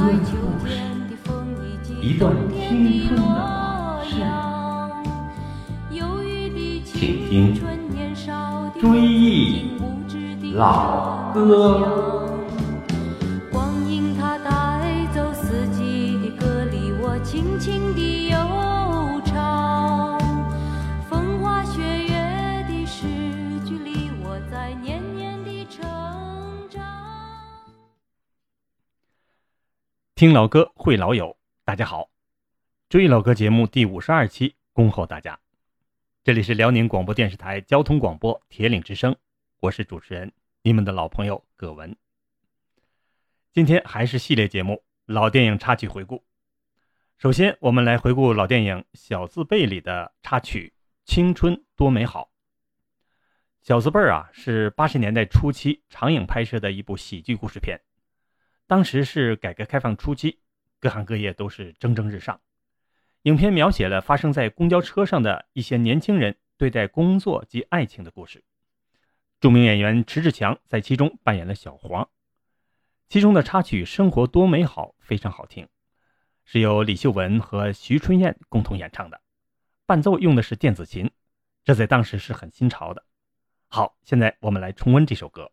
歌的故事，一段青春的往事，请听《追忆老歌》。光阴它带走四季的歌，里我轻轻的听老歌会老友，大家好，追老歌节目第五十二期，恭候大家。这里是辽宁广播电视台交通广播铁岭之声，我是主持人你们的老朋友葛文。今天还是系列节目老电影插曲回顾。首先，我们来回顾老电影《小字辈》里的插曲《青春多美好》。小字辈啊，是八十年代初期长影拍摄的一部喜剧故事片。当时是改革开放初期，各行各业都是蒸蒸日上。影片描写了发生在公交车上的一些年轻人对待工作及爱情的故事。著名演员迟志强在其中扮演了小黄。其中的插曲《生活多美好》非常好听，是由李秀文和徐春燕共同演唱的，伴奏用的是电子琴，这在当时是很新潮的。好，现在我们来重温这首歌。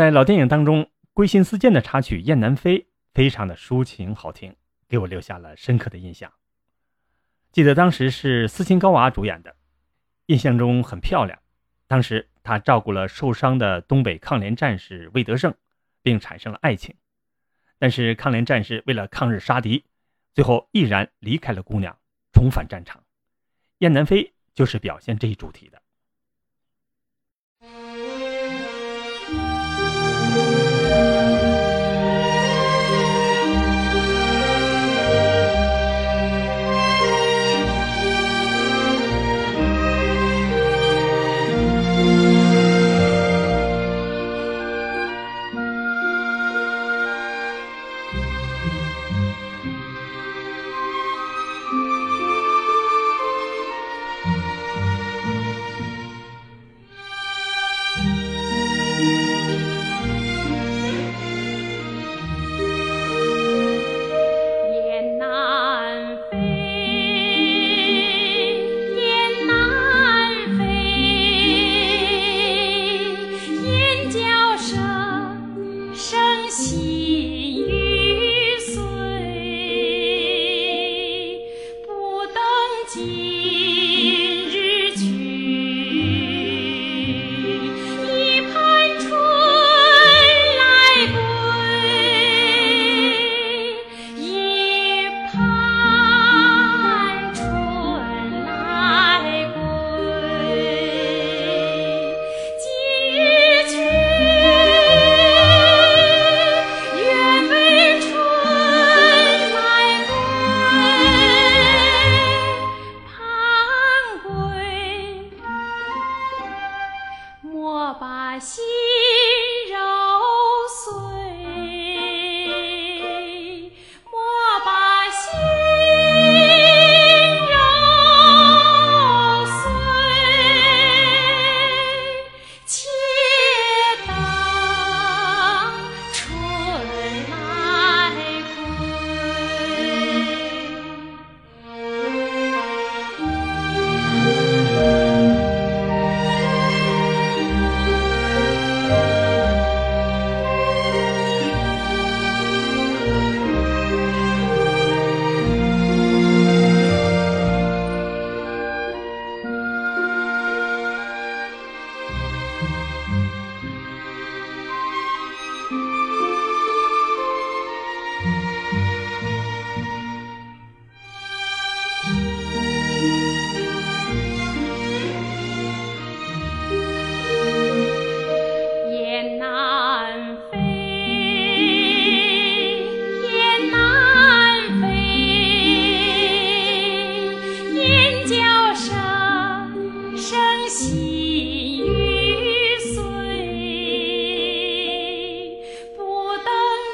在老电影当中，归心似箭的插曲《雁南飞》非常的抒情好听，给我留下了深刻的印象。记得当时是斯琴高娃主演的，印象中很漂亮。当时她照顾了受伤的东北抗联战士魏德胜，并产生了爱情。但是抗联战士为了抗日杀敌，最后毅然离开了姑娘，重返战场。《雁南飞》就是表现这一主题的。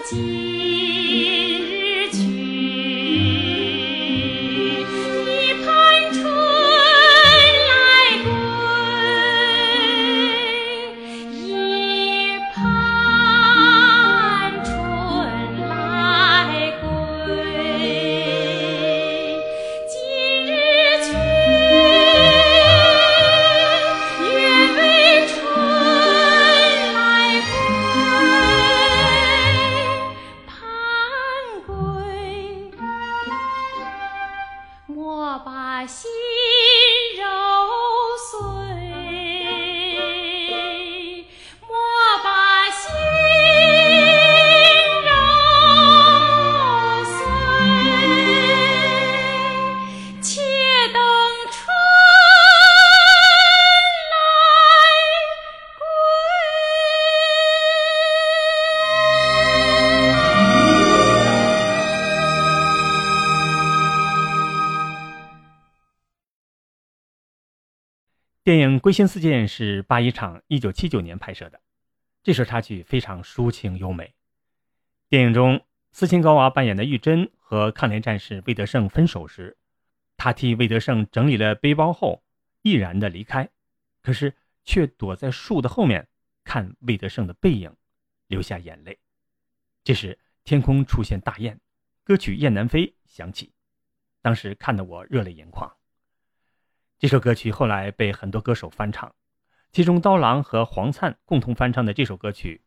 记电影《归心似箭》是八一厂一九七九年拍摄的，这首插曲非常抒情优美。电影中，斯琴高娃扮演的玉珍和抗联战士魏德胜分手时，她替魏德胜整理了背包后，毅然的离开，可是却躲在树的后面看魏德胜的背影，流下眼泪。这时，天空出现大雁，歌曲《雁南飞》响起，当时看得我热泪盈眶。这首歌曲后来被很多歌手翻唱，其中刀郎和黄灿共同翻唱的这首歌曲，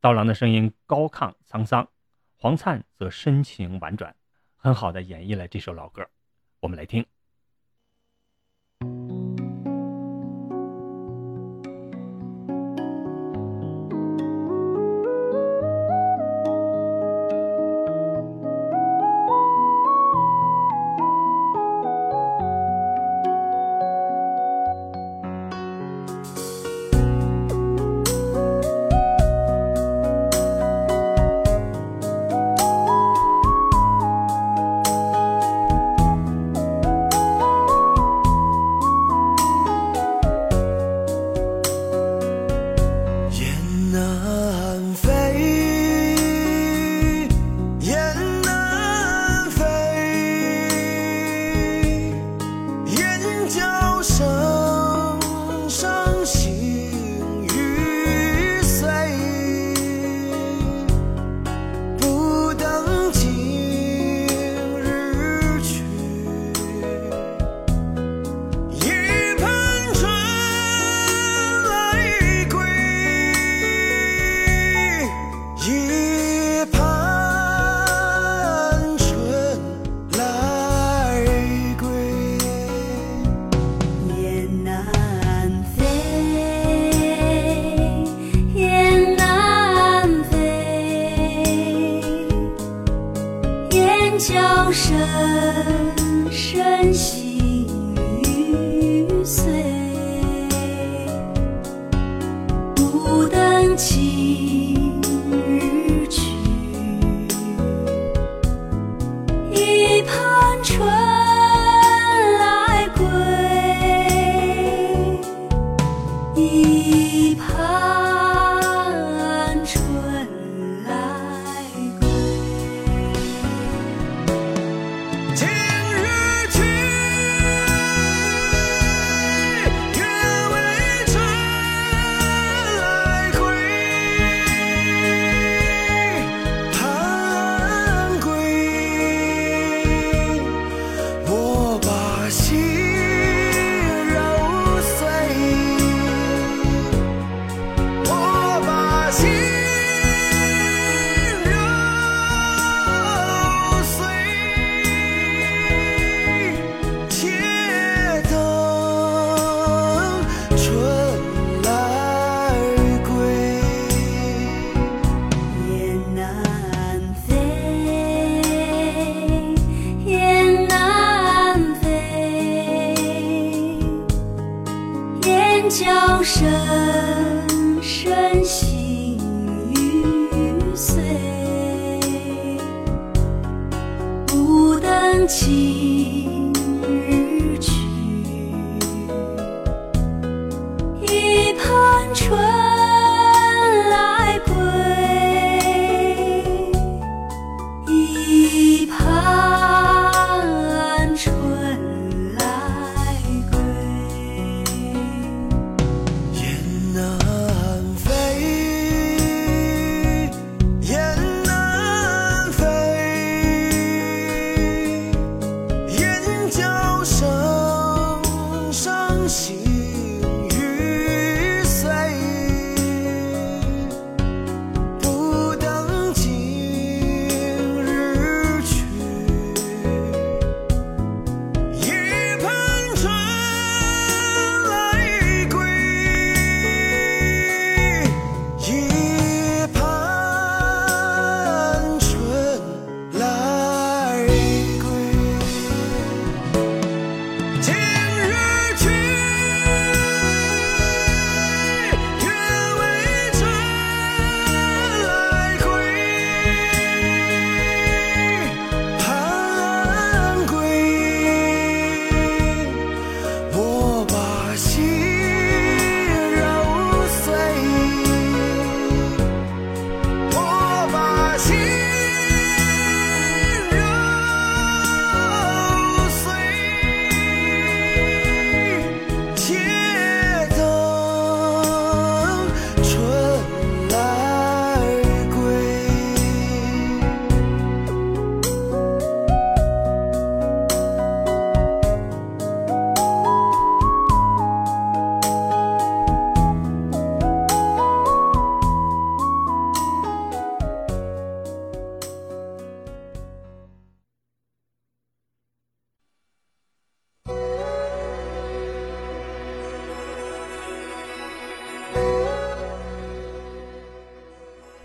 刀郎的声音高亢沧桑，黄灿则深情婉转，很好的演绎了这首老歌。我们来听。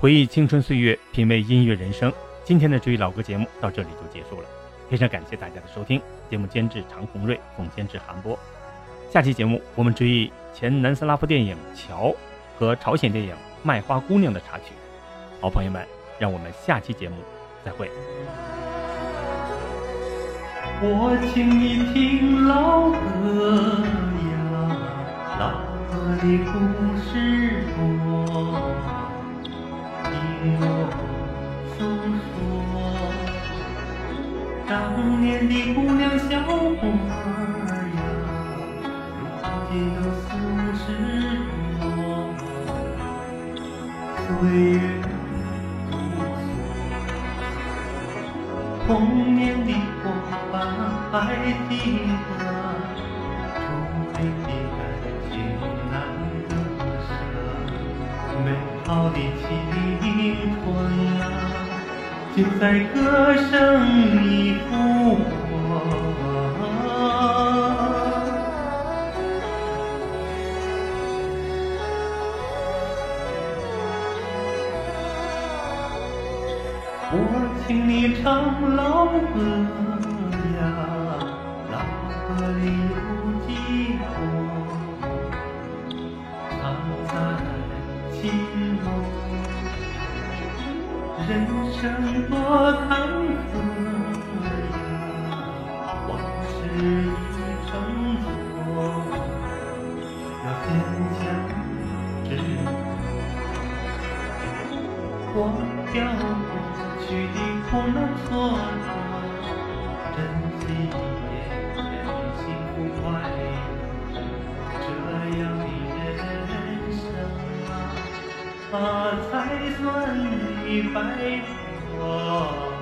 回忆青春岁月，品味音乐人生。今天的追忆老歌节目到这里就结束了，非常感谢大家的收听。节目监制常红瑞，总监制韩波。下期节目我们追忆前南斯拉夫电影《桥》和朝鲜电影《卖花姑娘》的插曲。好朋友们，让我们下期节目再会。我请你听老歌呀，老歌的故事美好的青春啊，就在歌声里复活。我请你唱老歌人生多坎坷。才算你白头。